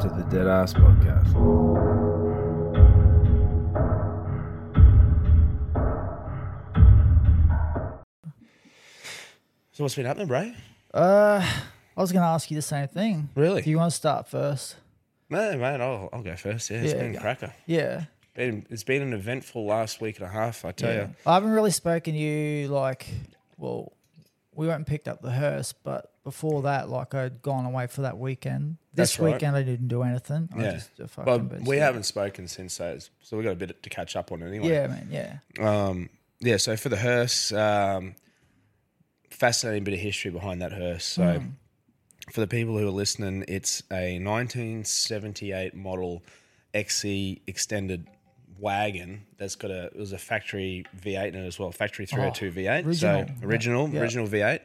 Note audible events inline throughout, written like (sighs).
to the Dead Ass Podcast. So what's been happening, bro? Uh, I was going to ask you the same thing. Really? Do you want to start first? No, man, I'll, I'll go first. Yeah, it's Yeah, been a go. cracker. Yeah. Been, it's been an eventful last week and a half, I tell yeah. you. I haven't really spoken to you like, well, we went and picked up the hearse, but before that, like I'd gone away for that weekend. This That's right. weekend I didn't do anything. I Yeah, just, uh, fucking we haven't spoken since those, so we got a bit to catch up on anyway. Yeah, man. Yeah. Um, yeah, so for the hearse, um, fascinating bit of history behind that hearse. So Hmm. for the people who are listening, it's a 1978 model XC extended wagon that's got a it was a factory V8 in it as well, factory 302 V8. original. So original, yeah. original V8.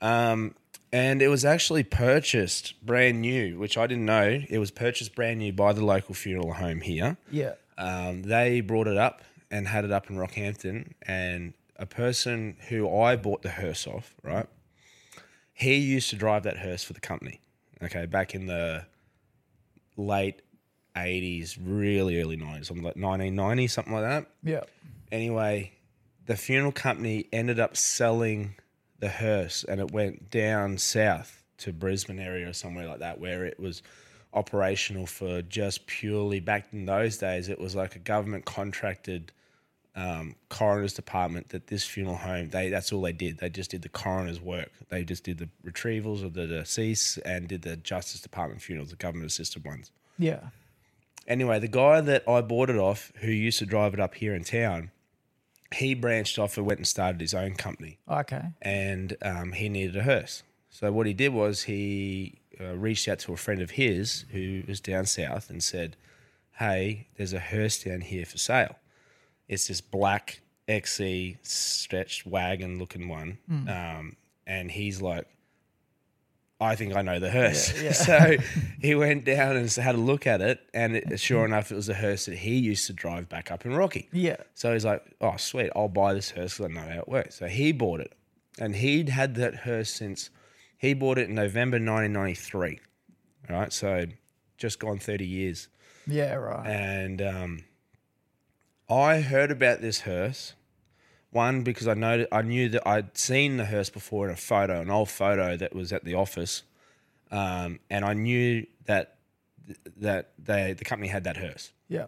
Um, and it was actually purchased brand new, which I didn't know. It was purchased brand new by the local funeral home here. Yeah. Um, they brought it up and had it up in Rockhampton, and a person who I bought the hearse off, right? He used to drive that hearse for the company. Okay, back in the late '80s, really early '90s, something like 1990, something like that. Yeah. Anyway, the funeral company ended up selling the hearse, and it went down south to Brisbane area or somewhere like that, where it was operational for just purely back in those days. It was like a government contracted um, coroner's department that this funeral home they that's all they did. They just did the coroner's work. They just did the retrievals of the deceased and did the justice department funerals, the government assisted ones. Yeah. Anyway, the guy that I bought it off, who used to drive it up here in town, he branched off and went and started his own company, Okay. and um, he needed a hearse. So what he did was he uh, reached out to a friend of his who was down south and said, "Hey, there's a hearse down here for sale. It's this black XC stretched wagon looking one." Um, and he's like, I think I know the hearse. (laughs) so he went down and had a look at it, and it, sure enough, it was a hearse that he used to drive back up in Rocky. Yeah. So he's like, "Oh, sweet, I'll buy this hearse because I know how it works." So he bought it, and he'd had that hearse since he bought it in November 1993. All right, so just gone 30 years, Yeah. Right. and um, I heard about this hearse. One because I know I knew that I'd seen the hearse before in a photo, an old photo that was at the office, um, and I knew that that they the company had that hearse. Yeah.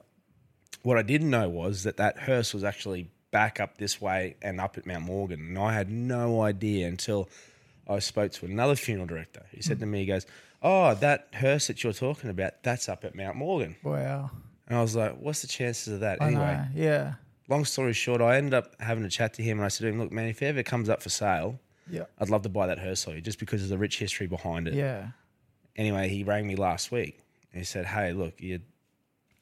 What I didn't know was that that hearse was actually back up this way and up at Mount Morgan, and I had no idea until I spoke to another funeral director. He said to me, he goes, "Oh, that hearse that you're talking about, that's up at Mount Morgan." Wow. And I was like, "What's the chances of that?" I anyway, know. Yeah. Long story short, I ended up having a chat to him, and I said to him, "Look, man, if it ever comes up for sale, Yeah. I'd love to buy that hearse just because of the rich history behind it." Yeah. Anyway, he rang me last week. And he said, "Hey, look, you're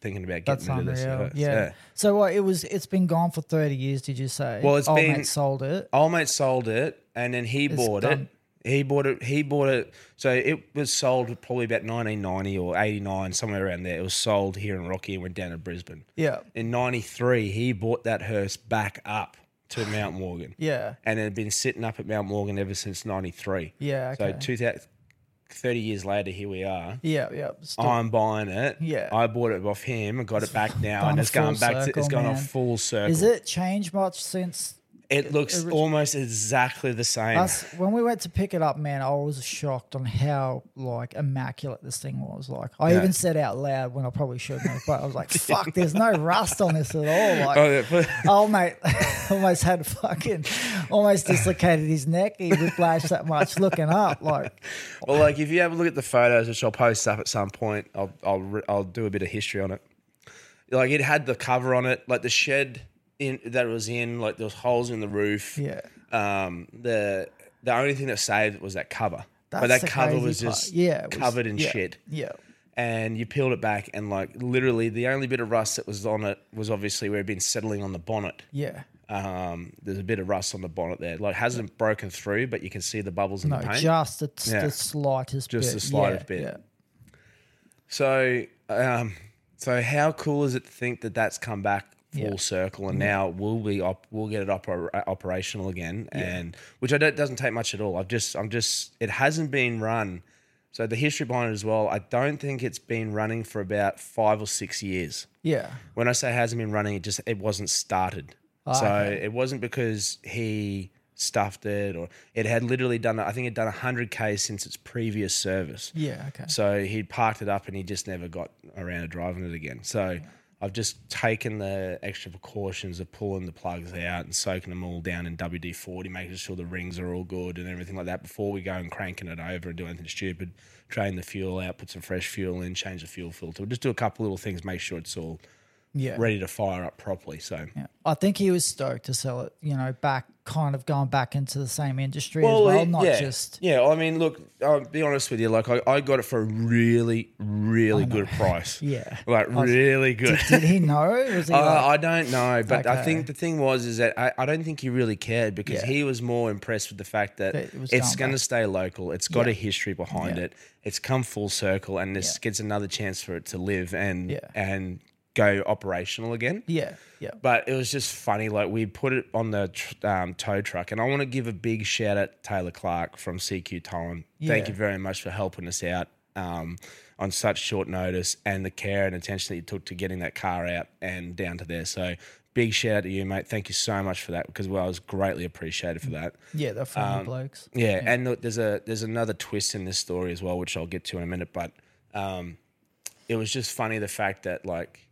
thinking about That's getting rid of this unreal. hearse." Yeah. So what? It was. It's been gone for thirty years. Did you say? Well, it's Old been- mate sold it. Old mate sold it, and then he It's bought gone. it. He bought it. He bought it. So it was sold probably about 1990 or 89, somewhere around there. It was sold here in Rocky and went down to Brisbane. Yeah. In '93, he bought that hearse back up to (sighs) Mount Morgan. Yeah. and it had been sitting up at Mount Morgan ever since '93. Yeah. So Okay. 2000, 30 years later, here we are. yeah. Yeah. Still- I'm buying it. Yeah. I bought it off him and got it back now, and it's gone full back to circle, it's gone man. a full circle. Is it changed much since? It looks almost exactly the same. Us, when we went to pick it up, man, I was shocked on how like immaculate this thing was. Like, I Yeah. even said out loud when I probably shouldn't have, but I was like, "Fuck, there's no rust on this at all." (laughs) Like, Oh, yeah, (laughs) oh mate, (laughs) almost had fucking, almost dislocated his neck. He whiplashed that much looking up. Like, Well, like if you have a look at the photos, which I'll post up at some point, I'll I'll I'll do a bit of history on it. Like it had the cover on it, like the shed in that it was in, like there was holes in the roof. yeah, Um, the the only thing that saved it was that cover, That's but that the cover crazy was part. just Yeah, it was- covered in yeah, shit. yeah, And you peeled it back, and like literally, the only bit of rust that was on it was obviously where it'd been settling on the bonnet. yeah. Um, there's a bit of rust on the bonnet there. Like hasn't broken through, but you can see the bubbles in No, the paint. just the, Yeah. the slightest, Just bit. the slightest Yeah, bit. Yeah. So, um, so how cool is it to think that that's come back full Yeah. circle, and now we'll be op- we'll get it oper- operational again, and which I don't doesn't take much at all. I've just I'm just it hasn't been run. So the history behind it as well. I don't think it's been running for about five or six years. yeah. When I say hasn't been running, it just it wasn't started. so Ah, okay. it wasn't because he stuffed it or it had literally done. I think it done hundred k since its previous service. Yeah, okay. So he'd parked it up and he just never got around to driving it again. So I've just taken the extra precautions of pulling the plugs out and soaking them all down in WD 40, making sure the rings are all good and everything like that before we go and cranking it over and do anything stupid. Drain the fuel out, put some fresh fuel in, change the fuel filter. Just do a couple little things, make sure it's all Yeah. ready to fire up properly. So Yeah. I think he was stoked to sell it, you know, back kind of going back into the same industry as well, it- not yeah, just yeah. I mean, look, I'll be honest with you. Like, I, I got it for a really, really good price. (laughs) Yeah. like was- really good. Did he know? Was he (laughs) Uh, like, I don't know, but I think the thing was is that I, I don't think he really cared because Yeah. he was more impressed with the fact that, it it's going to stay local. It's got Yeah. a history behind it. It's come full circle, and this gets another chance for it to live and and go operational again. yeah, yeah. But it was just funny. Like we put it on the tr- um, tow truck, and I want to give a big shout out to Taylor Clark from CQ Towing. Thank you very much for helping us out um, on such short notice, and the care and attention that you took to getting that car out and down to there. So big shout out to you, mate. Thank you so much for that because well, I was greatly appreciated for that. Yeah, they're friendly Um, blokes. Yeah, and look, there's a there's another twist in this story as well, which I'll get to in a minute. But um, it was just funny the fact that like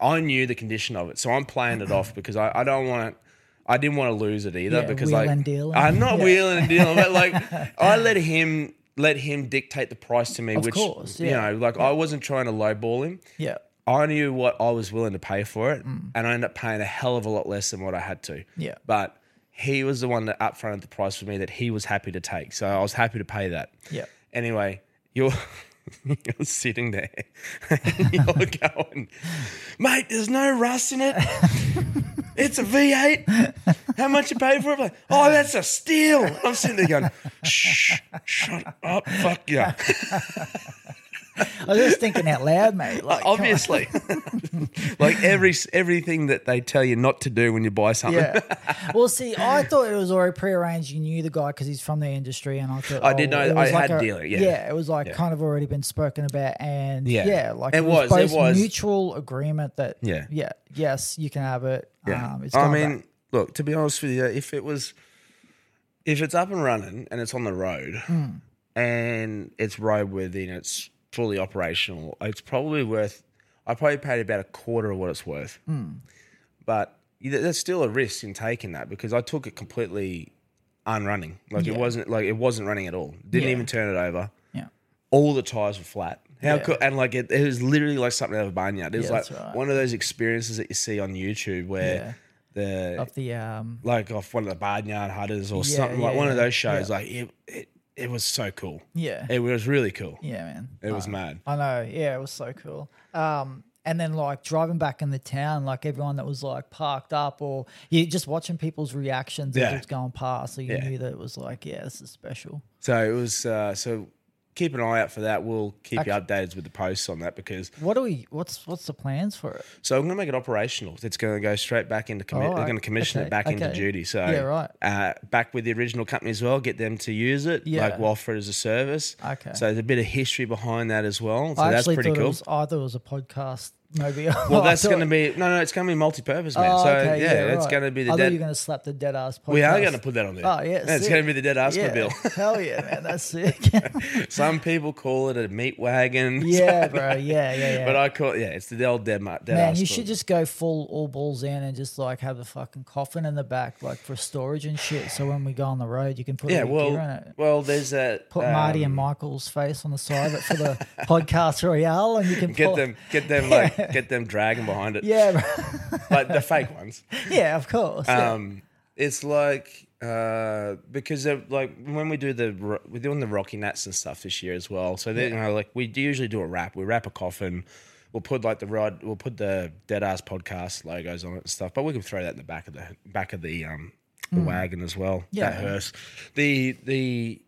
I knew the condition of it, so I'm playing it off because I, I don't want to. I didn't want to lose it either Yeah, because like and dealing. I'm not Yeah. wheeling and dealing, but like (laughs) I let him let him dictate the price to me, Of which course, you know, like I wasn't trying to lowball him. Yeah, I knew what I was willing to pay for it, and I ended up paying a hell of a lot less than what I had to. Mm. Yeah. But he was the one that upfronted the price for me that he was happy to take, so I was happy to pay that. Yeah. Anyway, you're (laughs) sitting there, (laughs) you're going, mate. There's no rust in it. It's a V8. How much you pay for it? Oh, that's a steal. I'm sitting there going, shh, shut up, fuck yeah. (laughs) I was just thinking out loud, mate. Like. Obviously, (laughs) like every everything that they tell you not to do when you buy something. Yeah. (laughs) Well, see, I thought it was already prearranged. You knew the guy because he's from the industry, and I thought I did know- I like had a, dealer, yeah. it was like Yeah. kind of already been spoken about, and Yeah. yeah, like It it was, was, it was. mutual agreement that Yeah. yeah, yes, you can have it. Yeah. Um, it's I mean, back. look, to be honest with you, if it was, if it's up and running and it's on the road Hmm. and it's roadworthy and it's fully operational, it's probably worth. I probably paid about a quarter of what it's worth, but there's still a risk in taking that because I took it completely unrunning. Like Yeah. it wasn't like it wasn't running at all. Didn't Yeah. even turn it over. Yeah. All the tires were flat. How Yeah. cool! And like it, it was literally like something out of a barnyard. It was like right. one of those experiences that you see on YouTube where the Of the um like off one of the barnyard hunters or Yeah, something like yeah, one of those shows. Like it, it, it was so cool. yeah. It was really cool. yeah, man. It was Uh, mad. I know. Yeah, it was so cool. Um, and then like driving back in the town, like everyone that was like parked up, or you just watching people's reactions as it was going past, so you Yeah. knew that it was like, yeah, this is special. So it was. Uh, so keep an eye out for that. We'll keep you updated with the posts on that because. What do we? What's what's the plans for it? So I'm going to make it operational. It's going to go straight back into. Commi- Oh, they're going to commission okay, it back into okay. duty. So Yeah, right. Uh, back with the original company as well. Get them to use it. Yeah. Like we'll offer it as a service. Okay. So there's a bit of history behind that as well. So I that's pretty cool. was. I thought it was a podcast. Maybe. well, (laughs) that's going to be no, no. It's going to be multi-purpose, man. Oh, so okay, yeah, right. going to be the I thought dead. you were going to slap the dead ass. Podcast. we are going to put that on there. Oh yeah, it's going to be the dead ass yeah. bill. (laughs) Hell yeah, man, that's sick. (laughs) Some people call it a meat wagon. yeah, bro. Yeah, yeah, yeah. But I call it, yeah, it's the old dead, dead Man, ass you bill. should just go full all balls in and just like have the fucking coffin in the back, like for storage and shit. So when we go on the road, you can put yeah, all your gear in well, it. well, there's that. Put Marty and um, Michael's face on the side of it for the podcast royale, and you can Get pull- them, get them, like, (laughs) get them dragging behind it. Yeah, (laughs) but the fake ones. (laughs) yeah, of course. yeah. Um, it's like uh, because like when we do the we're doing the Rocky Nats and stuff this year as well. So they, you know, like we usually do a wrap. We wrap a coffin. We'll put like the rod. We'll put the Dead Ass podcast logos on it and stuff. But we can throw that in the back of the back of the um the wagon as well. Yeah. that hearse. The the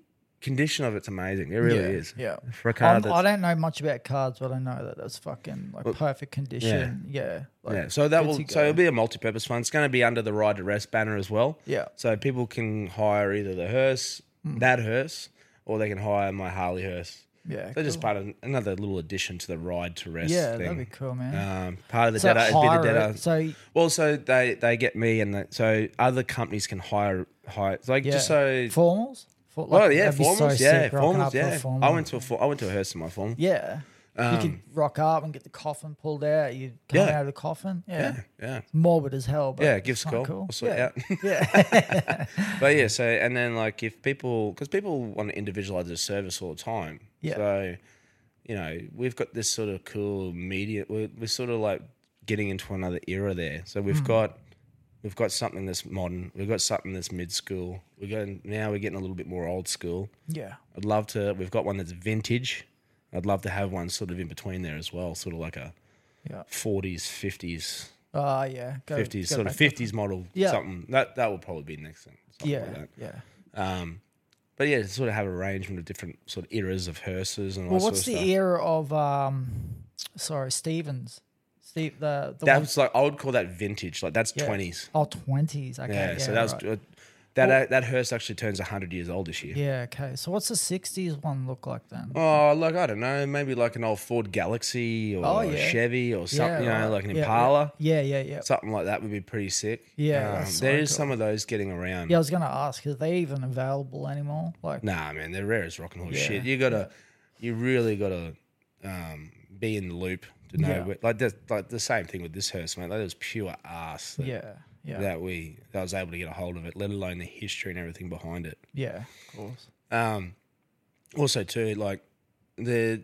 condition of it's amazing. It really yeah, is. Yeah. For a car that's, I don't know much about cards, but I know that that's fucking like perfect condition. Yeah. like, yeah, so that will so it'll be a multi-purpose fund. It's going to be under the Ride to Rest banner as well. Yeah. So people can hire either the hearse, Hmm. that hearse, or they can hire my Harley hearse. Yeah, They're just part of another little addition to the Ride to Rest. Yeah, thing. that'd be cool, man. Um, part of the So data, it'd be the hire data. so- well, so they they get me, and the, so other companies can hire hire. Like yeah. just so. formals. For, like, yeah, that'd so yeah, formals, up to a yeah. formal. I went to a for, I went to a hearse in my form. Yeah. you could rock up and get the coffin pulled out. You come Um, Yeah. out of the coffin. Yeah. Yeah, yeah. Morbid as hell. But Yeah, it's give us a. Cool. We'll yeah. yeah. (laughs) (laughs) But yeah, so and then like if people, because people want to individualize their service all the time. Yeah. So, you know, we've got this sort of cool media. We're, we're sort of like getting into another era there. So we've Hmm. got we've got something that's modern. We've got something that's mid school. We're going now. We're getting a little bit more old school. yeah. I'd love to. We've got one that's vintage. I'd love to have one sort of in between there as well, sort of like a Yeah. 40s, 50s, Oh, yeah. Go, 50s, go sort of back to- 50s model. Yeah. Something that that will probably be the next thing. Yeah. like. Yeah. Um, but yeah, sort of have a arrangement of different sort of eras of hearses and all Well, what's the stuff. era of, um, sorry, Stevens? Steve, the, the That was like I would call that vintage. Like that's yeah. twenties. Oh, 20s. Okay. Yeah. So that was right. uh, that uh, that hearse actually turns hundred years old this year. Yeah. Okay. So what's the 60s one look like then? Oh, like I don't know, maybe like an old Ford Galaxie or Oh, a yeah. Chevy or something, you know, right. like an Yeah, Impala. Yeah. Yeah. Yeah. Something like that would be pretty sick. Yeah, um, that's so is cool. some of those getting around. Yeah, I was gonna ask, are they even available anymore? Like, Nah, man, they're rare as rock and roll Yeah, shit. You gotta, you really gotta um, be in the loop to know. Yeah. Where, like, the, like the same thing with this hearse, mate. That was pure ass. That, yeah, yeah, that we that I was able to get a hold of it, let alone the history and everything behind it. yeah, of course. Um, also, too, like the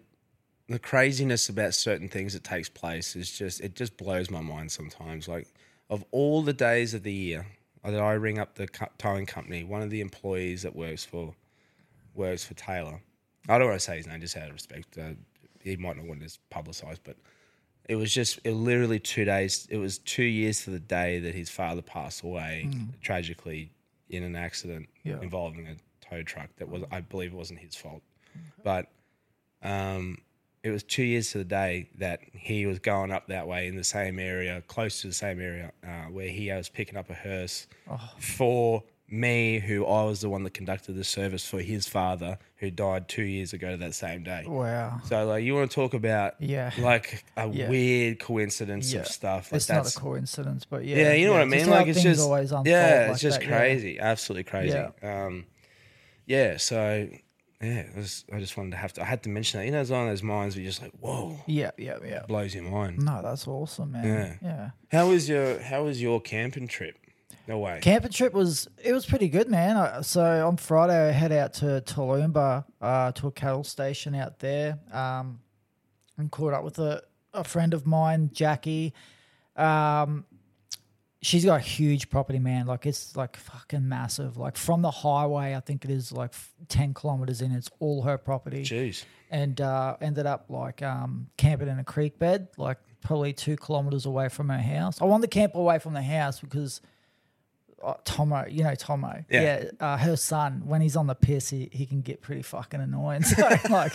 the craziness about certain things that takes place is just it just blows my mind sometimes. Like of all the days of the year that I ring up the towing company, one of the employees that works for works for Taylor. I don't want to say his name just out of respect. Uh, he might not want this publicised, but it was just it literally two days. It was two years to the day that his father passed away tragically in an accident Yeah. involving a tow truck. That was, I believe, it wasn't his fault, but um, it was two years to the day that he was going up that way in the same area, close to the same area uh, where he was picking up a hearse for me, who I was the one that conducted the service for his father, who died two years ago that same day. Wow. So, like, you want to talk about Yeah. like a Yeah. weird coincidence Yeah. of stuff. Like it's not a coincidence, but yeah, yeah, you know what I mean. Like it's just always unfold yeah, like it's just that, yeah. crazy, absolutely crazy. Yeah. Um, yeah. So yeah, was, I just wanted to have to. I had to mention that. You know, it's one of those minds where you're just like, whoa, Yeah, yeah, yeah. blows your mind. No, that's awesome, man. Yeah. yeah. How was your How was your camping trip? No way. Camping trip was it was pretty good, man. I- So on Friday, I head out to Toowoomba uh, to a cattle station out there, um, and caught up with a, a friend of mine, Jackie. Um, she's got a huge property, man. Like it's like fucking massive. Like from the highway, I think it is like ten kilometers in. It's all her property Jeez. and uh, ended up like um, camping in a creek bed, like probably two kilometers away from her house. I wanted to camp away from the house because uh, Tomo, you know Tomo, Yeah. uh, her son, when he's on the piss, he, he can get pretty fucking annoying. (laughs) So like,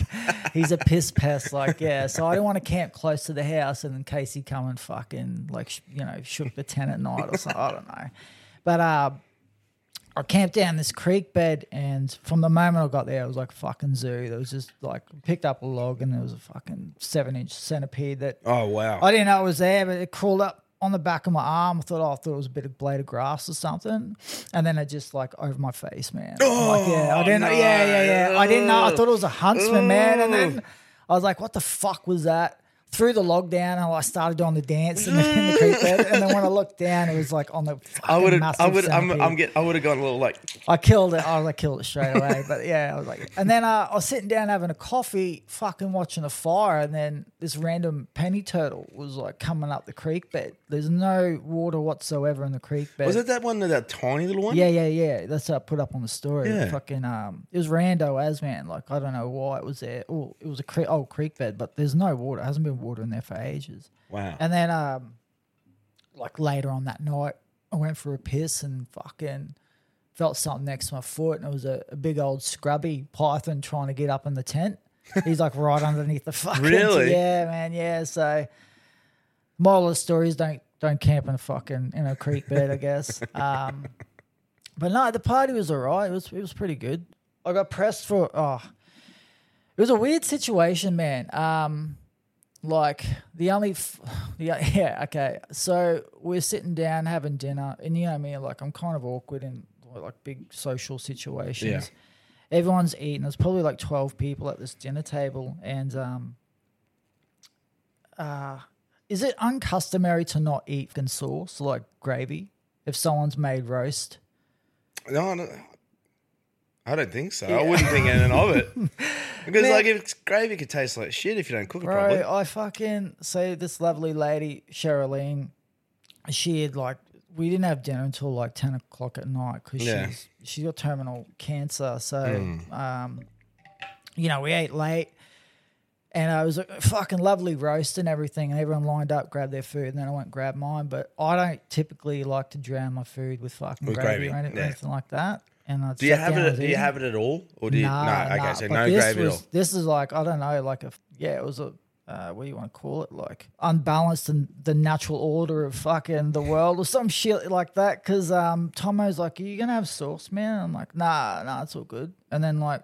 he's a piss pest. Like, yeah. So I don't want to camp close to the house, and in case he come and fucking like, sh- you know, shook the tent at night or something. I don't know. But uh, I camped down this creek bed, and from the moment I got there, it was like a fucking zoo. There was just like picked up a log, and there was a fucking seven inch centipede that Oh wow. I didn't know it was there, but it crawled up on the back of my arm. I thought, oh, I thought it was a bit of blade of grass or something, and then it just like over my face, man. I'm like, oh, yeah, I didn't. know. Yeah, yeah, yeah. I didn't know. I thought it was a huntsman, man, and then I was like, what the fuck was that? Threw the log down and I started doing the dance in the, (laughs) in the creek bed. And then looked down, it was like on the I would have. I would. I'm. I'm get. I would have gone a little like. I killed it. I was like, killed it straight away. But yeah, I was like, and then uh, I was sitting down having a coffee, fucking watching a fire, and then this random penny turtle was like coming up the creek bed. There's no water whatsoever in the creek bed. Was it that one? That tiny little one? Yeah, yeah, yeah. That's what I put up on the story. Yeah. Fucking um, it was rando as man. Like I don't know why it was there. Oh, it was a cre- old creek bed, but there's no water. It hasn't been water in there for ages. Wow. And then um, like later on that night, I went for a piss and fucking felt something next to my foot, and it was a, a big old scrubby python trying to get up in the tent. He's like right underneath the (laughs) fucking Really? yeah, man, yeah. So moral of the story is don't don't camp in a fucking in a creek bed, I guess. (laughs) Um, but no, the party was alright. It was it was pretty good. I got pressed for oh, it was a weird situation, man. Um, like the only, f- yeah, yeah, okay. So we're sitting down having dinner, and you know me, like I'm kind of awkward in like big social situations. Yeah. Everyone's eating. There's probably like twelve people at this dinner table, and um, uh, is it uncustomary to not eat fucking sauce like gravy if someone's made roast? No, no, I don't think so. I wouldn't think anything of it. (laughs) Because Man. like if it's gravy could taste like shit if you don't cook it Bro, properly. I fucking say this lovely lady, Sherilyn, she had like we didn't have dinner until like ten o'clock at night because Yeah. she's she's got terminal cancer. So Hmm. um, you know, we ate late. And I was fucking lovely roast and everything, and everyone lined up, grabbed their food, and then I went and grabbed mine. But I don't typically like to drown my food with fucking With gravy, gravy, or any- yeah. anything like that. And I Do you have it? and Do you have it at all, or do you? Nah, no. Okay, nah, so no this gravy was, at all. This is like I don't know, like a yeah, it was a uh, what do you want to call it? Like unbalanced in the natural order of fucking the world or some shit like that. Because um, Tomo's like, "Are you gonna have sauce, man?" I'm like, "Nah, nah, it's all good." And then like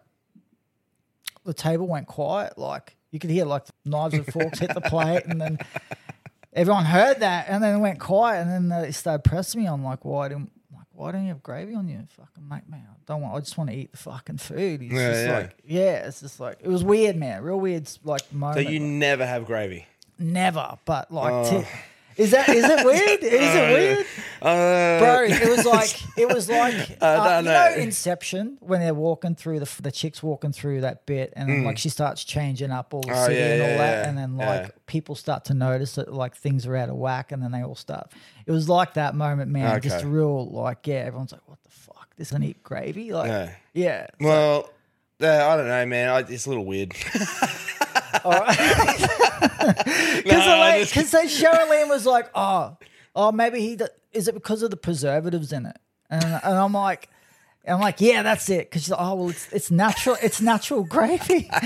the table went quiet. Like you could hear like knives and forks hit the plate, and then everyone heard that, and then it went quiet, and then they started pressing me on like, "Why didn't?" Why don't you have gravy on you? Fucking mate, man. I don't want. I just want to eat the fucking food. Yeah, just yeah. like, yeah. It's just like it was weird, man. Real weird, like So moment. you never have gravy. never, but like, oh. ti- is that is it (laughs) weird? Is it weird, Uh, bro? It was (laughs) like it was like (laughs) uh, no, you no. know Inception when they're walking through the the chicks walking through that bit, and then like she starts changing up all the. Oh, city yeah, and all yeah, that, yeah, and then like people start to notice that like things are out of whack, and then they all start. It was like that moment, man. Just real like yeah, everyone's like, what the fuck? This gonna eat gravy? Like Yeah. yeah. Well, uh, I don't know, man. I, it's a little weird. (laughs) Because No, like, just- then Sherilyn was like, oh, oh, maybe he d- is it because of the preservatives in it? And, and I'm like, I'm like, yeah, that's it. Because she's like, oh well, it's it's natural, it's natural gravy. (laughs)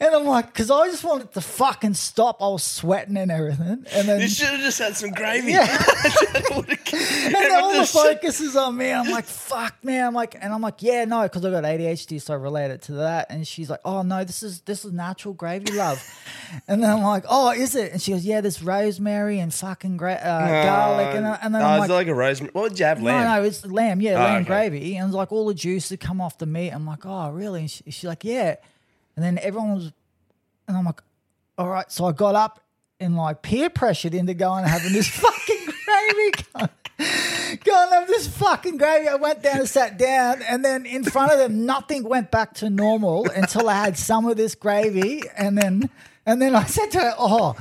And I'm like, because I just wanted to fucking stop. I was sweating and everything, and then you should have just had some gravy. yeah. (laughs) and then all the focus is on me. I'm like, fuck, man. I'm like, and I'm like, yeah, no, because I got ADHD, so I relate it to that. And she's like, oh no, this is this is natural gravy, love. (laughs) and then I'm like, oh, is it? And she goes, yeah, there's rosemary and fucking gra- uh, garlic, and, I- and then I'm like. like a rosemary? What would you have, lamb? No, no, it's lamb. Yeah, Oh, lamb okay. gravy. And it's like all the juice had come off the meat. I'm like, oh, really? And she, she's like, yeah. And then everyone was, and I'm like, all right. So I got up and like peer pressured into going and having this (laughs) fucking gravy. Go and have this fucking gravy. I went down and sat down, and then in front of them, nothing went back to normal until I had some of this gravy, and then and then I said to her, "Oh,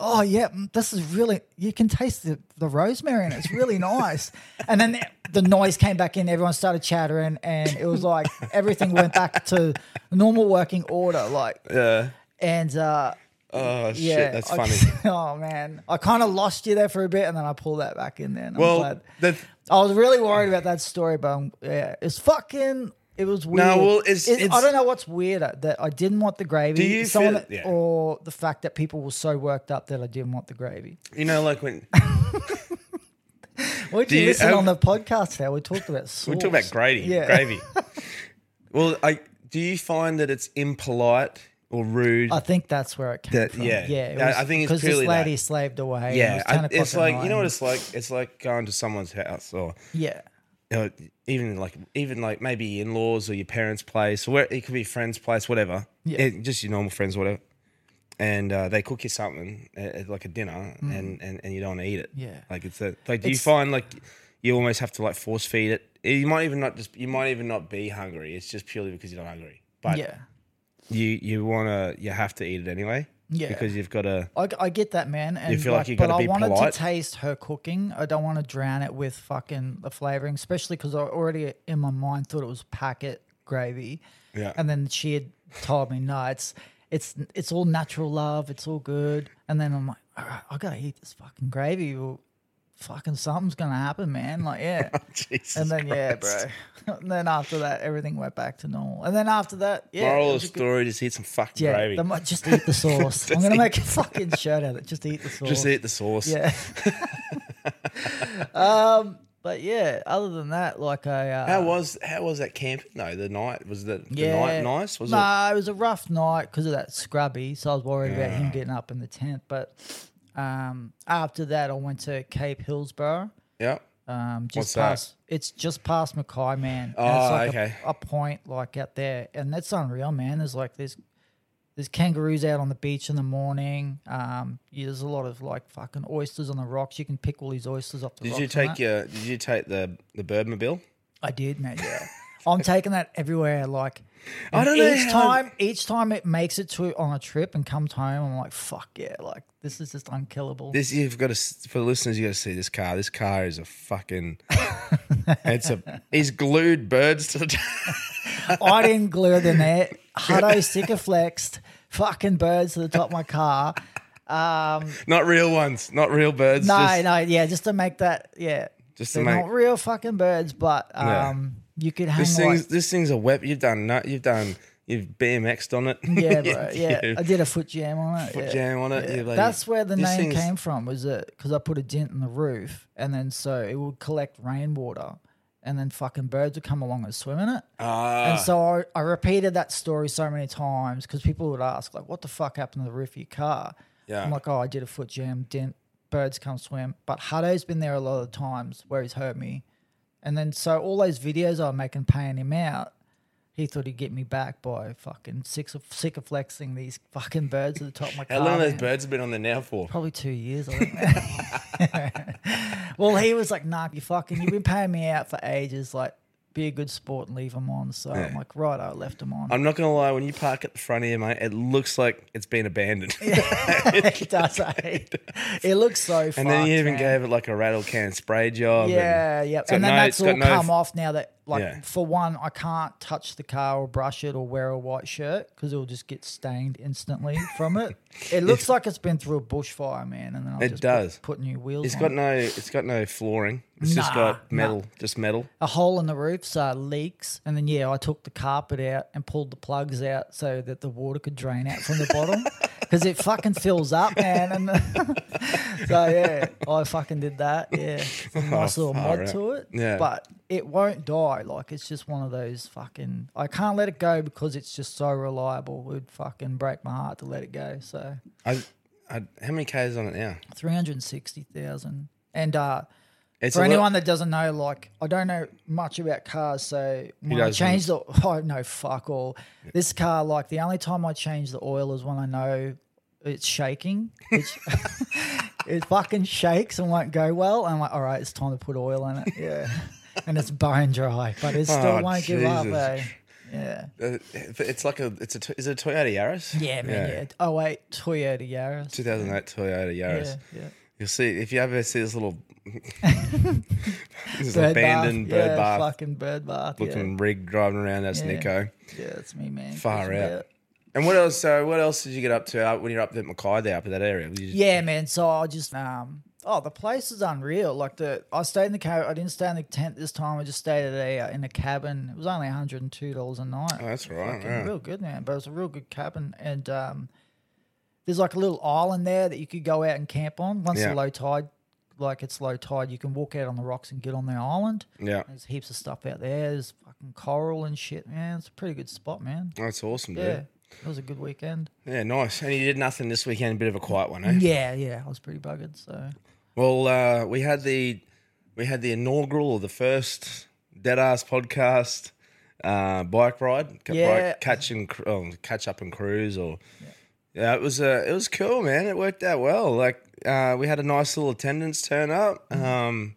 oh yeah, mm, this is really. You can taste the, the rosemary, and it's really nice." (laughs) And then the noise came back in. Everyone started chattering, and it was like everything went back to normal working order. Like, Yeah. and uh, Oh shit, yeah, that's I- funny. (laughs) oh man, I kind of lost you there for a bit, and then I pulled that back in I'm well, that I was really worried about that story, but um, yeah, it's fucking. It was weird. No, well, it's- It- I don't know what's weirder that I didn't want the gravy, Do you someone feel- that- yeah. or the fact that people were so worked up that I didn't want the gravy. you know, like when What did you, you listen have- on the podcast? Now we talked about (laughs) sauce. we talk about gravy, Yeah. gravy. (laughs) well, I do you find that it's impolite or rude? I think that's where it came That- from. yeah. yeah. it I- was- I think it's because this purely lady that. slaved away. and it yeah, was I- 10 o'clock it's at like you night know what and- it's like. It's like going to someone's house or Yeah, know, even like even like maybe in laws or your parents' place or where it could be friends' place, whatever. Yeah. Eh, just your normal friends, whatever. And uh, they cook you something at, at like a dinner, and, and, and you don't want to eat it. Mm. Yeah. like it's a, like. Do you find like you almost have to like force feed it? You might even not just you might even not be hungry. It's just purely because you're not hungry. But yeah. you you wanna you have to eat it anyway. Yeah. because you've got to. I, I get that, man. And feel like you but gotta I be wanted polite? to taste her cooking. I don't want to drown it with fucking the flavoring, especially because I already in my mind thought it was packet gravy. Yeah. And then she had told me, no, it's it's it's all natural love. It's all good. And then I'm like, all right, I gotta eat this fucking gravy. Fucking something's gonna happen, man. Like, yeah. (laughs) Jesus and then yeah, bro. (laughs) And then after that, everything went back to normal. And then after that, yeah. Moral of the a good- story: just eat some fucking yeah, gravy. might just eat the (laughs) sauce. I'm gonna make a fucking shirt out of it. Just eat the sauce. Just eat the sauce. Yeah. um, but yeah, other than that, like I uh, How was how was that camping? No, the night was the, the yeah, night nice. Was it? no, it? it? was a rough night because of that scrubby. So I was worried about him getting up in the tent. But um, after that, I went to Cape Hillsborough. Yeah. Um, What's just that? past, it's just past Mackay, man. Oh, it's like okay. A, a point like out there, and that's unreal, man. There's like there's there's kangaroos out on the beach in the morning. Um, yeah, there's a lot of like fucking oysters on the rocks. You can pick all these oysters off the Did rocks. you take your? Did you take the the birdmobile? I did, man. Yeah, (laughs) I'm taking that everywhere. Like, I don't know Each time, each time it makes it to on a trip and comes home, I'm like, fuck yeah! Like this is just unkillable. This you've got to for the listeners. You got to see this car. This car is a fucking. (laughs) it's a. He's glued birds to the. (laughs) I didn't glue them there. (laughs) Hutto sticker flexed fucking birds to the top of my car. Um, not real ones. Not real birds. no, just, no, yeah, just to make that, yeah. Just They're make- not real fucking birds, but um, you could hang This like, thing's this thing's a web. You've done. no- You've done. You've BMX'd on it. yeah, (laughs) bro, (laughs) yeah. You- I did a foot jam on it. Foot yeah. jam on it, Yeah. you bloody- That's where the this name thing's- came from. Was it because I put a dent in the roof, and then so it would collect rainwater, and then fucking birds would come along and swim in it. Ah, And so I, I repeated that story so many times because people would ask, like, what the fuck happened to the roof of your car? Yeah. I'm like, oh, I did a foot jam, didn't, birds come swim. But Hutto's been there a lot of times where he's hurt me. And then so all those videos I'm making paying him out, he thought he'd get me back by fucking sick of, sick of flexing these fucking birds at the top of my car. (laughs) how long have those birds have been on there now for? Probably two years, I think. (laughs) well, he was like, nah, you fucking, you've been paying me out for ages. Like, be a good sport and leave them on. So I'm like, right, I left them on. I'm not gonna lie. When you park at the front here, mate, it looks like it's been abandoned. (laughs) it does. eh? (laughs) It looks so. And then you even man. gave it like a rattle can spray job. Yeah, and yeah. And then no- that's all no come f- off now that, like, Yeah. for one, I can't touch the car or brush it or wear a white shirt because it'll just get stained instantly from it. (laughs) It looks like it's been through a bushfire, man. And then I'll It just does. Put, put new wheels It's on got it. no. It's got no flooring. It's just Nah, got nah. metal. Just metal. a hole in the roof, so it leaks. And then, yeah, I took the carpet out and pulled the plugs out so that the water could drain out from the bottom (laughs) because it fucking fills up, man. And (laughs) so, yeah, I fucking did that. Yeah. It's a nice little Oh, mod out. to it. Yeah. But it won't die. Like, it's just one of those fucking. I can't let it go because it's just so reliable. It would fucking break my heart to let it go. So, I, I, how many k's on it now? 360,000. And, uh, It's For anyone that doesn't know, like I don't know much about cars, so when I change the (laughs) oh no fuck all. This car, like the only time I change the oil is when I know it's shaking. It's, (laughs) it fucking shakes and won't go well. I'm like, all right, it's time to put oil in it. Yeah, (laughs) and it's bone dry, but it still Oh, won't give up. Eh? Yeah, Uh, it's like a it's a is it a Toyota Yaris? yeah, man. Yeah. Oh wait, Toyota Yaris. 2008 Toyota Yaris. Yeah, yeah. You'll see if you ever see this little (laughs) this Bird abandoned bath. bird yeah, bath fucking bird bath. Yeah. looking rig driving around. That's Yeah. Nicko. yeah, that's me, man. Far out. And what else? So what else did you get up to uh, when you're up at Mackay there, up in that area? You just- Yeah, man. So I just um oh the place is unreal. Like the I stayed in the cab. I didn't stay in the tent this time. I just stayed at a uh, in a cabin. It was only one hundred and two dollars a night. Oh, that's right. Fucking yeah. Real good, man. But it was a real good cabin, and um, there's like a little island there that you could go out and camp on once Yeah. the low tide. Like it's low tide, you can walk out on the rocks and get on the island. Yeah, There's heaps of stuff out there. There's fucking coral and shit, man. It's a pretty good spot, man. that's awesome, dude. Yeah, it was a good weekend. Yeah, nice. And you did nothing this weekend. A bit of a quiet one, eh? Yeah, yeah, I was pretty buggered. So Well, uh, we had the we had the inaugural or the first Dead Ass podcast uh, bike ride, ca- Yeah. bike catch and cr- oh, catch up and cruise, or yeah. it was uh, it was cool, man. It worked out well. Like uh, we had a nice little attendance turn up. Mm-hmm. Um,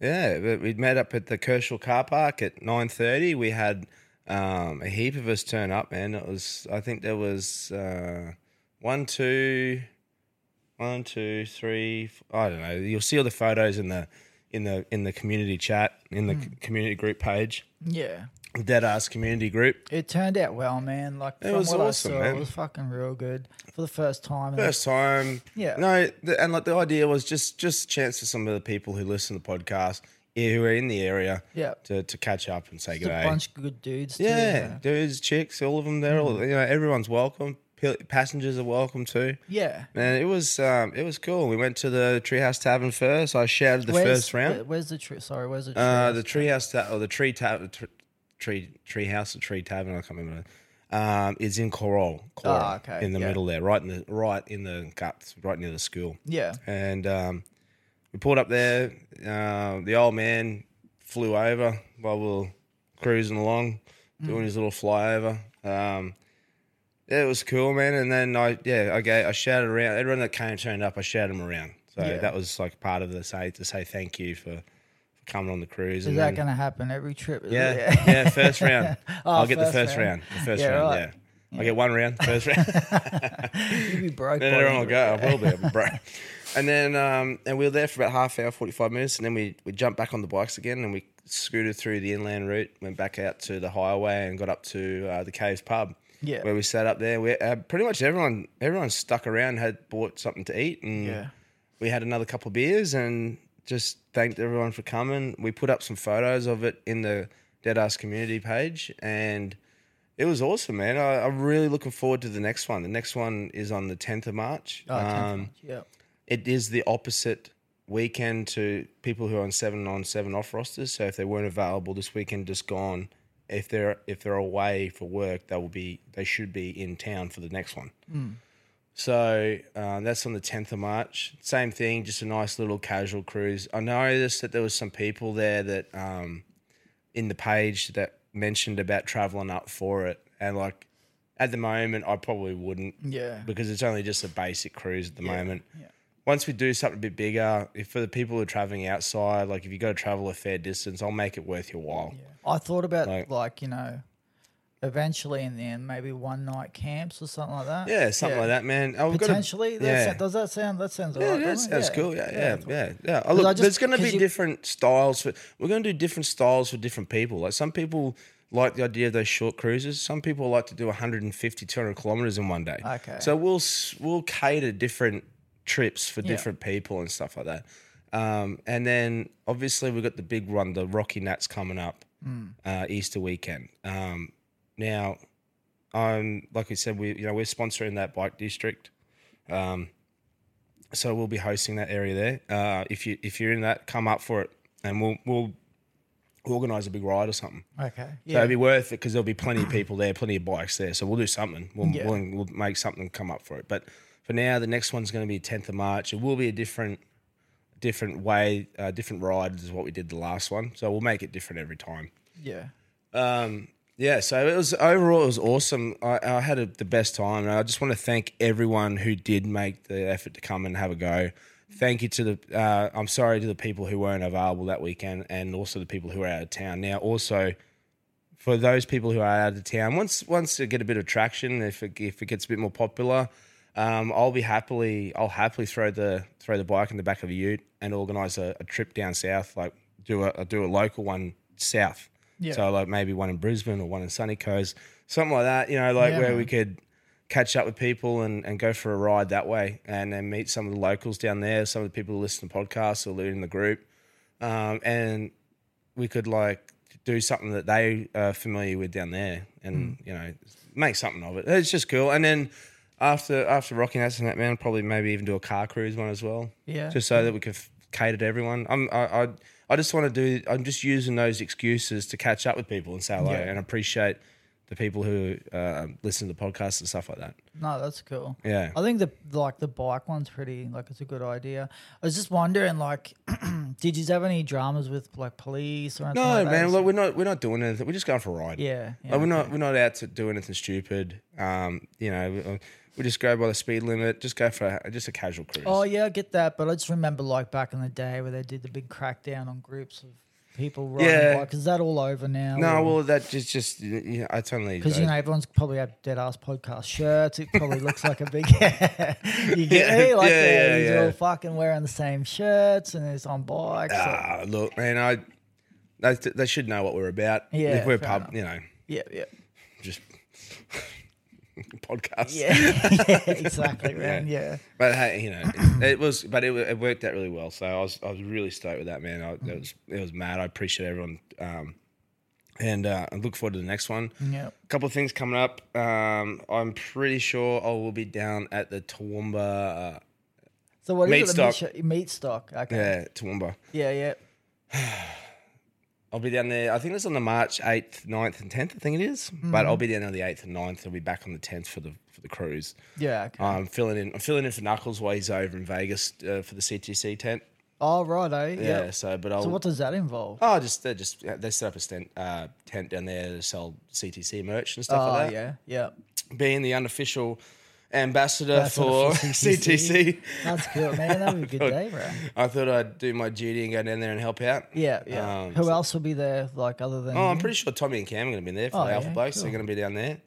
yeah, we we met up at the Kershaw car park at nine thirty. We had um, a heap of us turn up, man. It was I think there was uh, one, two. One, two, three. I don't know. You'll see all the photos in the in the in the community chat in the c- community group page, yeah. Dead Ass community group. It turned out well, man. Like It from was what awesome, I saw, man. it was fucking real good for the first time. First time, Yeah. No, the, and like the idea was just just a chance for some of the people who listen to the podcast, who are in the area, Yeah. to, to catch up and say just a bunch of good dudes. Too, Yeah, dudes, chicks, all of them. They're all you know. Everyone's welcome. P- Passengers are welcome too. yeah. Man, it was um, it was cool. We went to the Treehouse Tavern first. I shouted the Where's- first round. where- where's the tree? Sorry, where's the tree? Uh, the treehouse ta- or the tree ta- tr- tree tree house or tree tavern, I can't remember. Um, is in Coral, Coral Ah, okay, in the yeah. middle there, right in the right in the guts, right near the school. yeah. And um, we pulled up there. Uh, the old man flew over while we were cruising along, doing Mm. his little flyover. Um, yeah, it was cool, man. And then I, yeah, I gave, I shouted around. Everyone that came turned up, I shouted them around. So Yeah. that was like part of the say to say thank you for, for coming on the cruise. Is and that then- to happen every trip? Is yeah, yeah, first (laughs) round. Oh, I'll get the first round. round. The first Yeah, round, right. yeah. I get one round, first (laughs) round. You'd be broke. then everyone will go. I will be, I'll be broke. (laughs) And then, um, and we were there for about half hour, forty five minutes, and then we we jumped back on the bikes again, and we scooted through the inland route, went back out to the highway, and got up to uh, the Caves pub. Yeah. where we sat up there. We uh, pretty much everyone everyone stuck around, had bought something to eat, and Yeah. we had another couple of beers, and just thanked everyone for coming. We put up some photos of it in the Dead Ass community page, and it was awesome, man. I, I'm really looking forward to the next one. The next one is on the 10th of March. Oh, 10th of Um, March, yeah. It is the opposite weekend to people who are on seven on seven off rosters. So if they weren't available this weekend, just gone. If they're if they're away for work, they will be they should be in town for the next one. So uh, that's on the tenth of March. Same thing, just a nice little casual cruise. I noticed that there was some people there that um, in the page that mentioned about traveling up for it, and like at the moment, I probably wouldn't Yeah. because it's only just a basic cruise at the moment. yeah. Once we do something a bit bigger, if for the people who are traveling outside, like if you got to travel a fair distance, I'll make it worth your while. I thought about Like- like, you know, eventually in the end, maybe one night camps or something like that. Yeah, something like that, man. We've got to- Potentially, that yeah. does that sound? That sounds Yeah, alright. that sounds cool. Yeah, yeah, yeah, yeah. Oh, look, I there's going to be you- different styles for. We're going to do different styles for different people. Like some people like the idea of those short cruises. Some people like to do 150, 200 kilometers in one day. Okay. So we'll we'll cater different trips for Yeah. different people and stuff like that. Um, and then obviously we've got the big one, the Rocky Nats coming up Mm. uh, Easter weekend. Um, now, um, like we said, we you know we're sponsoring that bike district. Um, so we'll be hosting that area there. Uh, if you if you're in that, come up for it, and we'll we'll organise a big ride or something. Okay. So Yeah. it'll be worth it because there'll be plenty of people there, plenty of bikes there. So we'll do something. We'll Yeah. we'll, we'll make something come up for it. But for now, the next one's going to be 10th of March. It will be a different different way, uh, different ride is what we did the last one. So we'll make it different every time. Yeah. Um, yeah, so it was overall it was awesome. I, I had a, the best time, and I just want to thank everyone who did make the effort to come and have a go. Thank you to the. Uh, I'm sorry to the people who weren't available that weekend, and also the people who are out of town. Now, also for those people who are out of town, once once they get a bit of traction, if it, if it gets a bit more popular, um, I'll be happily I'll happily throw the throw the bike in the back of a Ute and organise a, a trip down south, like do a do a local one south. Yeah. So like maybe one in Brisbane or one in Sunny Coast, something like that. You know, like Yeah, where man. we could catch up with people and, and go for a ride that way, and then meet some of the locals down there, some of the people who listen to podcasts or live in the group, um, and we could like do something that they are familiar with down there, and Hmm. you know, make something of it. It's just cool. And then after after Rocky Nats and that man, probably maybe even do a car cruise one as well. Yeah. just so that we could cater to everyone. I'm I I, I just want to do. I'm just using those excuses to catch up with people and say hello Yeah. and appreciate the people who uh, listen to the podcasts and stuff like that. No, that's cool. Yeah. I think the like the bike one's pretty like it's a good idea. I was just wondering, like, (clears throat) did you have any dramas with like police or anything? No, like that? man. Look, we're not we're not doing anything. We're just going for a ride. Yeah, yeah, Like, we're not we're not out to do anything stupid. Um, you know, we, just go by the speed limit. Just go for a, just a casual cruise. Oh yeah, I get that, but I just remember like back in the day where they did the big crackdown on groups of people riding Yeah. bikes. Is that all over now? no, well, that just just you know, it's only because you know everyone's probably have dead ass podcast shirts. It probably looks like a big. (laughs) you get Yeah, me? Like yeah, yeah, yeah, yeah. all fucking wearing the same shirts and he's on bikes. so- Ah, look, man. I they, they should know what we're about. Yeah, if we're pub, enough. you know, yeah, yeah, just (laughs) (laughs) podcast. yeah, yeah, (laughs) (laughs) exactly, man. Yeah. But hey, you know, it was, but it, it worked out really well. So I was, I was really stoked with that, man. I, it was, it was mad. I appreciate everyone, um, and uh, I look forward to the next one. Yeah. A couple of things coming up. Um, I'm pretty sure I will be down at the Toowoomba. Uh, So what is Meat it? stock. Meat stock. Okay. yeah, Toowoomba. Yeah, yeah. (sighs) (sighs) I'll be down there. I think it's on the March 8th, 9th, and 10th. I think it is. But I'll be down on the 8th and 9th. I'll be back on the 10th for the for the cruise. Yeah. Okay. I'm filling in. I'm filling in for Knuckles while he's over in Vegas uh, for the CTC tent. oh right, eh? Yeah. Yeah. So, but I'll. So what does that involve? Oh, just they just they set up a tent, uh, tent down there to sell CTC merch and stuff Oh like that. yeah, yeah. Being the unofficial ambassador, Ambassador for, CTC, (laughs) That's cool, man. That'd be a good (laughs) day, bro. I thought I'd do my duty and go down there and help out. Yeah, yeah. Um, Who so- else will be there? Like other than? Oh, I'm you? pretty sure Tommy and Cam are going to be there for Oh, the Alpha yeah, Blokes. They're going to be down there.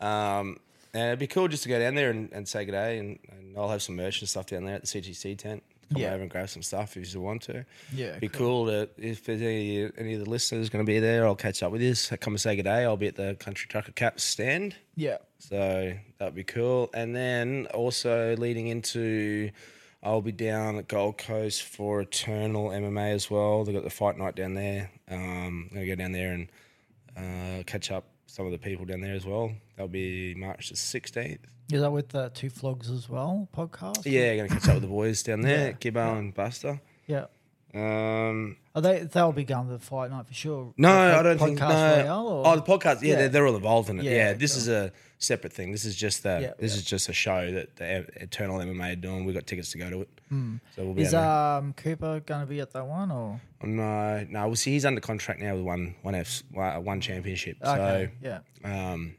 Um, and it'd be cool just to go down there and, and say good day. And, and I'll have some merch and stuff down there at the CTC tent. Come Yeah. over and grab some stuff if you want to. Yeah, Be cool, to, if there's any, any of the listeners going to be there, I'll catch up with you. So come and say good day. I'll be at the Country Trucker Cap stand. Yeah. So that'd be cool. And then also leading into, I'll be down at Gold Coast for Eternal MMA as well. They've got the fight night down there. Um, I'm gonna go down there and uh, catch up some of the people down there as well. That'll be March the 16th. Is that with the two flogs as well podcast? Yeah, gonna catch up with the boys down there, Yeah, Gibbo and Buster. Yeah. Um, Are they? They'll be going to the fight night for sure. No, Like, I don't think. No. Royale? Oh, the podcast. Yeah, Yeah. They're, they're all involved in it. Yeah, Yeah, this is a separate thing. This is just the. This is just a show that the Eternal MMA are doing. We got tickets to go to it. So we'll be. Is um Cooper going to be at that one or? no, no. We'll see. He's under contract now with one one F one championship. Okay. yeah. Um,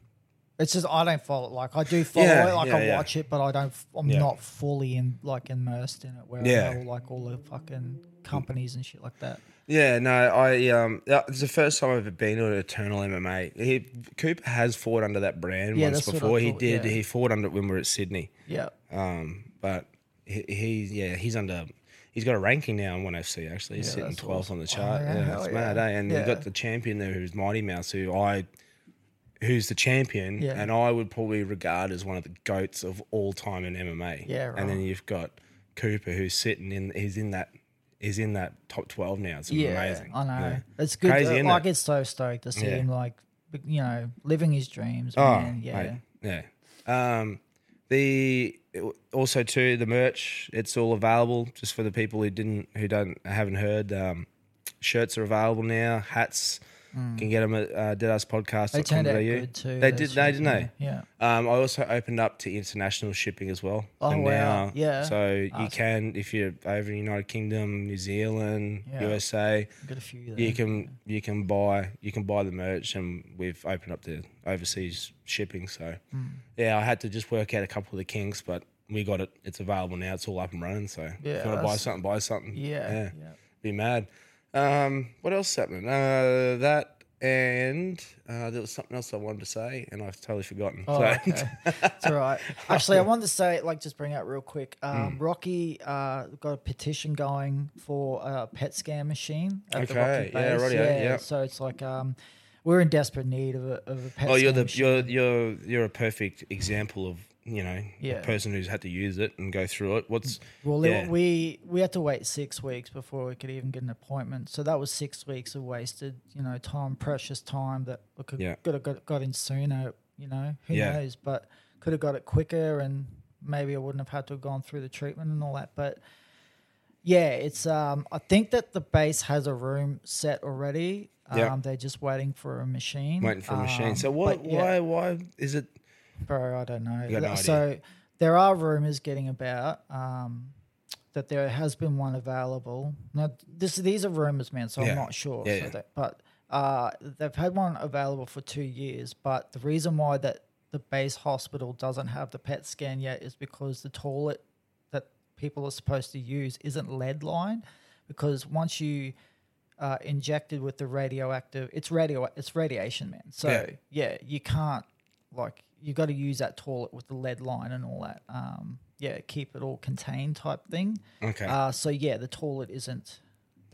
It's just I don't follow. Like I do follow Yeah, it, like yeah, I yeah. watch it, but I don't. I'm Yeah. not fully in like immersed in it. Where Yeah. I know like all the fucking companies and shit like that. yeah, no. I um, it's the first time I've ever been to an Eternal MMA. He Cooper has fought under that brand Yeah, once that's what I before. He thought, did. yeah. He fought under it when we were at Sydney. Yeah. Um, but he, he yeah, he's under. He's got a ranking now on One FC. Actually, he's Yeah, sitting that's twelfth on the chart. Oh, yeah, yeah, hell it's yeah. mad, eh? And Yeah. you've got the champion there, who's Mighty Mouse, who I, who's the champion, Yeah. and I would probably regard as one of the goats of all time in MMA. Yeah, right. And then you've got Cooper, who's sitting in. He's in that. He's in that top twelve now. It's Yeah, amazing. I know. Yeah. It's good. Crazy, to, isn't like it? it's so stoked to see Yeah. him like you know living his dreams. Oh, man. yeah. mate, yeah. Um, the also too the merch. It's all available just for the people who didn't who don't haven't heard. Um, shirts are available now. Hats. Can get them at uh, deadaspodcast.com.au. They turned out good too. They did, they didn't they? Yeah. Um, I also opened up to international shipping as well. Oh, And wow. Yeah. So you can, if you're over in United Kingdom, New Zealand, Yeah. USA, Got a few there. you can you can buy you can buy the merch, and we've opened up the overseas shipping. So Hmm. yeah, I had to just work out a couple of the kinks, but we got it. It's available now. It's all up and running. So Yeah, if you want to buy something, buy something. Yeah, yeah, yeah. be mad. Um, what else is happening? Uh, that and uh, there was something else I wanted to say, and I've totally forgotten. Oh, so, okay. It's all right. (laughs) Actually, I wanted to say, like, just bring out real quick. Um, Rocky uh, got a petition going for a PET scan machine at the Okay, Rocky yeah, base. rightio, yeah. So it's like um, we're in desperate need of a, of a PET. oh, you're the machine. you're you're you're a perfect example of you know Yeah. a person who's had to use it and go through it. What's Well, yeah. we we had to wait six weeks before we could even get an appointment. So that was six weeks of wasted, you know, time, precious time that we could Yeah. could have got, got in sooner. You know, who Yeah. knows? But could have got it quicker, and maybe I wouldn't have had to have gone through the treatment and all that. But yeah, it's um, I think that the base has a room set already. Um, Yeah. they're just waiting for a machine. waiting for a machine. Um, So what? Why? Why is it? Bro, I don't know. No so there are rumors getting about um, that there has been one available. Now, this these are rumors, man. So Yeah. I'm not sure. Yeah, so yeah. That, but uh, they've had one available for two years. But the reason why that the base hospital doesn't have the PET scan yet is because the toilet that people are supposed to use isn't lead lined. Because once you uh, injected with the radioactive, it's radio, it's radiation, man. So yeah, you can't like you got to use that toilet with the lead line and all that. Um, yeah, keep it all contained type thing. Okay. Uh, so yeah, the toilet isn't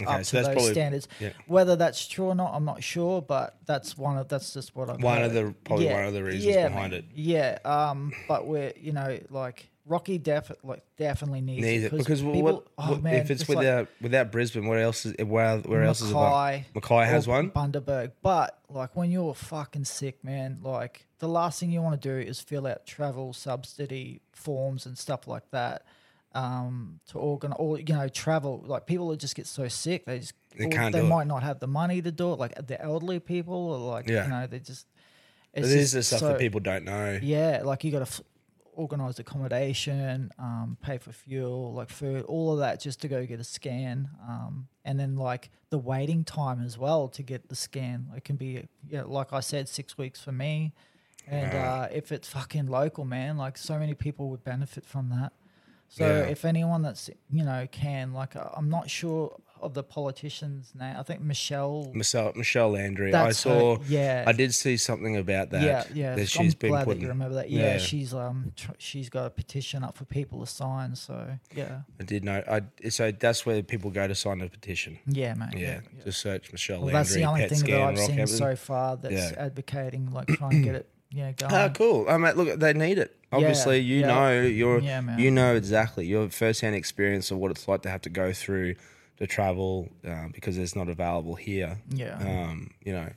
Okay, up so to those probably- standards. yeah. Whether that's true or not, I'm not sure, but that's one of that's just what I've One of the- probably one of the reasons yeah, behind it. Yeah. Um, but we're you know like Rocky def- like definitely needs, Needs it because people, what, oh, what man, if it's like- without without Brisbane? What else is where where else is it? Mackay has one. Bundaberg. But like when you're fucking sick, man, like the last thing you want to do is fill out travel subsidy forms and stuff like that. Um, to organ or you know travel like people that just get so sick they just They or can't they do it. might not have the money to do it like the elderly people or like Yeah. you know they just It it's is the stuff so- that people don't know. yeah, like you got to organize accommodation, um, pay for fuel, like food, all of that just to go get a scan. Um, and then like the waiting time as well to get the scan. It can be, know, like I said, six weeks for me. And uh, if it's fucking local, man, like so many people would benefit from that. So Yeah. if anyone that's you know can like uh, I'm not sure of the politicians now. I think Michelle. Michelle Michelle Landry. I That's her- saw. yeah. I did see something about that. Yeah, yeah. That I'm she's been glad putting. that you remember that. Yeah, she's um tr- she's got a petition up for people to sign. So yeah, I did know. I so that's where people go to sign the petition. yeah, mate. Yeah, just search Michelle Well, Landry. that's the only PET thing scan, that I've seen so far that's Yeah. advocating like (clears throat) trying to get it. Yeah, going. Ah, cool. I mean, look, they need it. Obviously, you yeah. know, you're, Yeah, you know exactly your first-hand experience of what it's like to have to go through the travel uh, because it's not available here. Yeah. Um, you know,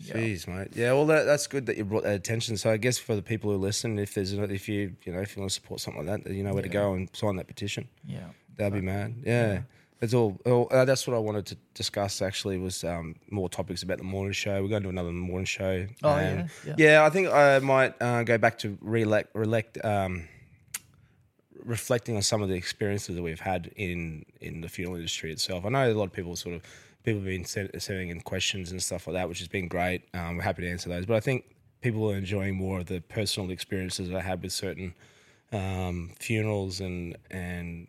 jeez, mate. Yeah. Well, that, that's good that you brought that attention. So I guess for the people who listen, if there's, if you, you know, if you want to support something like that, you know where to go and sign that petition. Yeah. That'd be mad. Yeah. It's all. all uh, that's what I wanted to discuss. Actually, was um, more topics about the morning show. We're going to do another morning show. Oh, yeah, yeah. I think I might uh, go back to relect, relect, um, reflecting on some of the experiences that we've had in in the funeral industry itself. I know a lot of people sort of people have been send, sending in questions and stuff like that, which has been great. Um, we're happy to answer those, but I think people are enjoying more of the personal experiences that I had with certain um, funerals and and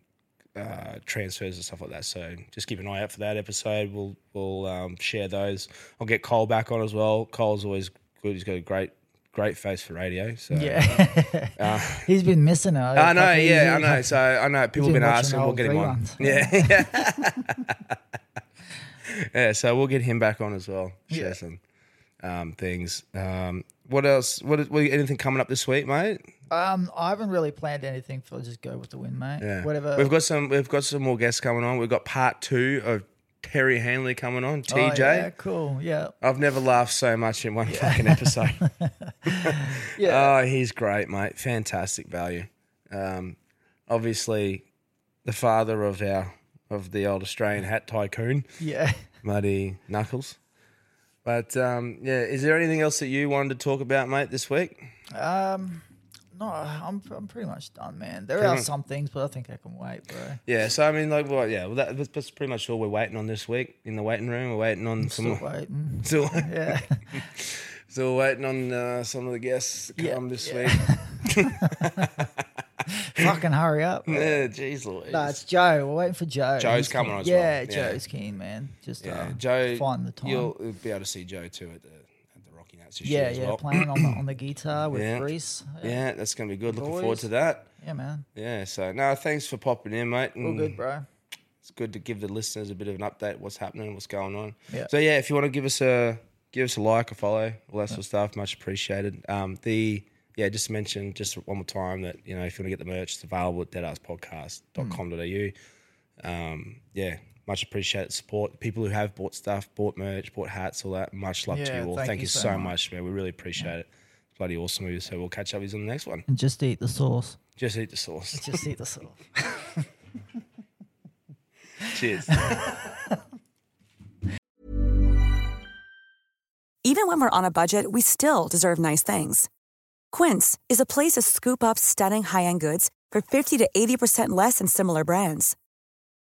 uh, transfers and stuff like that. So just keep an eye out for that episode. We'll we'll um, share those. I'll get Cole back on as well. Cole's always good. He's got a great great face for radio. So Yeah. (laughs) He's been missing it. I know, yeah, I know. So I know people have been asking. We'll get him on. Yeah, yeah. (laughs) (laughs) yeah. So we'll get him back on as well. Share Yeah. some um, things. Um, what else? What, what anything coming up this week, mate? Um, I haven't really planned anything for just go with the wind, mate. Yeah. Whatever. We've got some. We've got some more guests coming on. We've got part two of Terry Hanley coming on. Oh, TJ. yeah, cool. Yeah. I've never laughed so much in one fucking episode. (laughs) (laughs) Yeah. Oh, he's great, mate. Fantastic value. Um, obviously, the father of our of the old Australian hat tycoon, yeah. Muddy Knuckles. But um, yeah, is there anything else that you wanted to talk about, mate, this week? Um, no, I'm I'm pretty much done, man. There Pretty are much. some things, but I think I can wait, bro. Yeah, so I mean, like, well, yeah, well, that, that's, that's pretty much all we're waiting on this week in the waiting room. We're waiting on some. Still waiting. (laughs) Still, (laughs) Yeah. (laughs) still waiting on uh, some of the guests to Yeah, come this yeah. week. Fucking hurry up. bro. Yeah, jeez Louise. No, it's Joe. We're waiting for Joe. Joe's coming on as yeah, well. Yeah. Joe's keen, man. Just yeah, uh, Joe, find the time. You'll you'll be able to see Joe too at the at the Rocky Nats this yeah, yeah, well. playing on the on the (clears throat) guitar with Yeah. Reese. Yeah, that's gonna be good. Looking forward to that. yeah, man. Yeah, so no, thanks for popping in, mate. All good, bro. It's good to give the listeners a bit of an update what's happening, what's going on. Yeah. So yeah, if you want to give us a give us a like, a follow, all that sort of stuff, much appreciated. Um, the yeah, just mention just one more time that you know if you want to get the merch, it's available at deadarspodcast.com.au. Um, yeah, much appreciated support. People who have bought stuff, bought merch, bought hats, all that. Much love to you all. thank Thank, you you so so much. much, man. We really appreciate it. It's bloody awesome. of you. So we'll catch up with you on the next one. And just eat the sauce. Just eat the sauce. (laughs) Just eat the sauce. (laughs) Cheers. Even when we're on a budget, we still deserve nice things. Quince is a place to scoop up stunning high-end goods for 50 to 80% less than similar brands.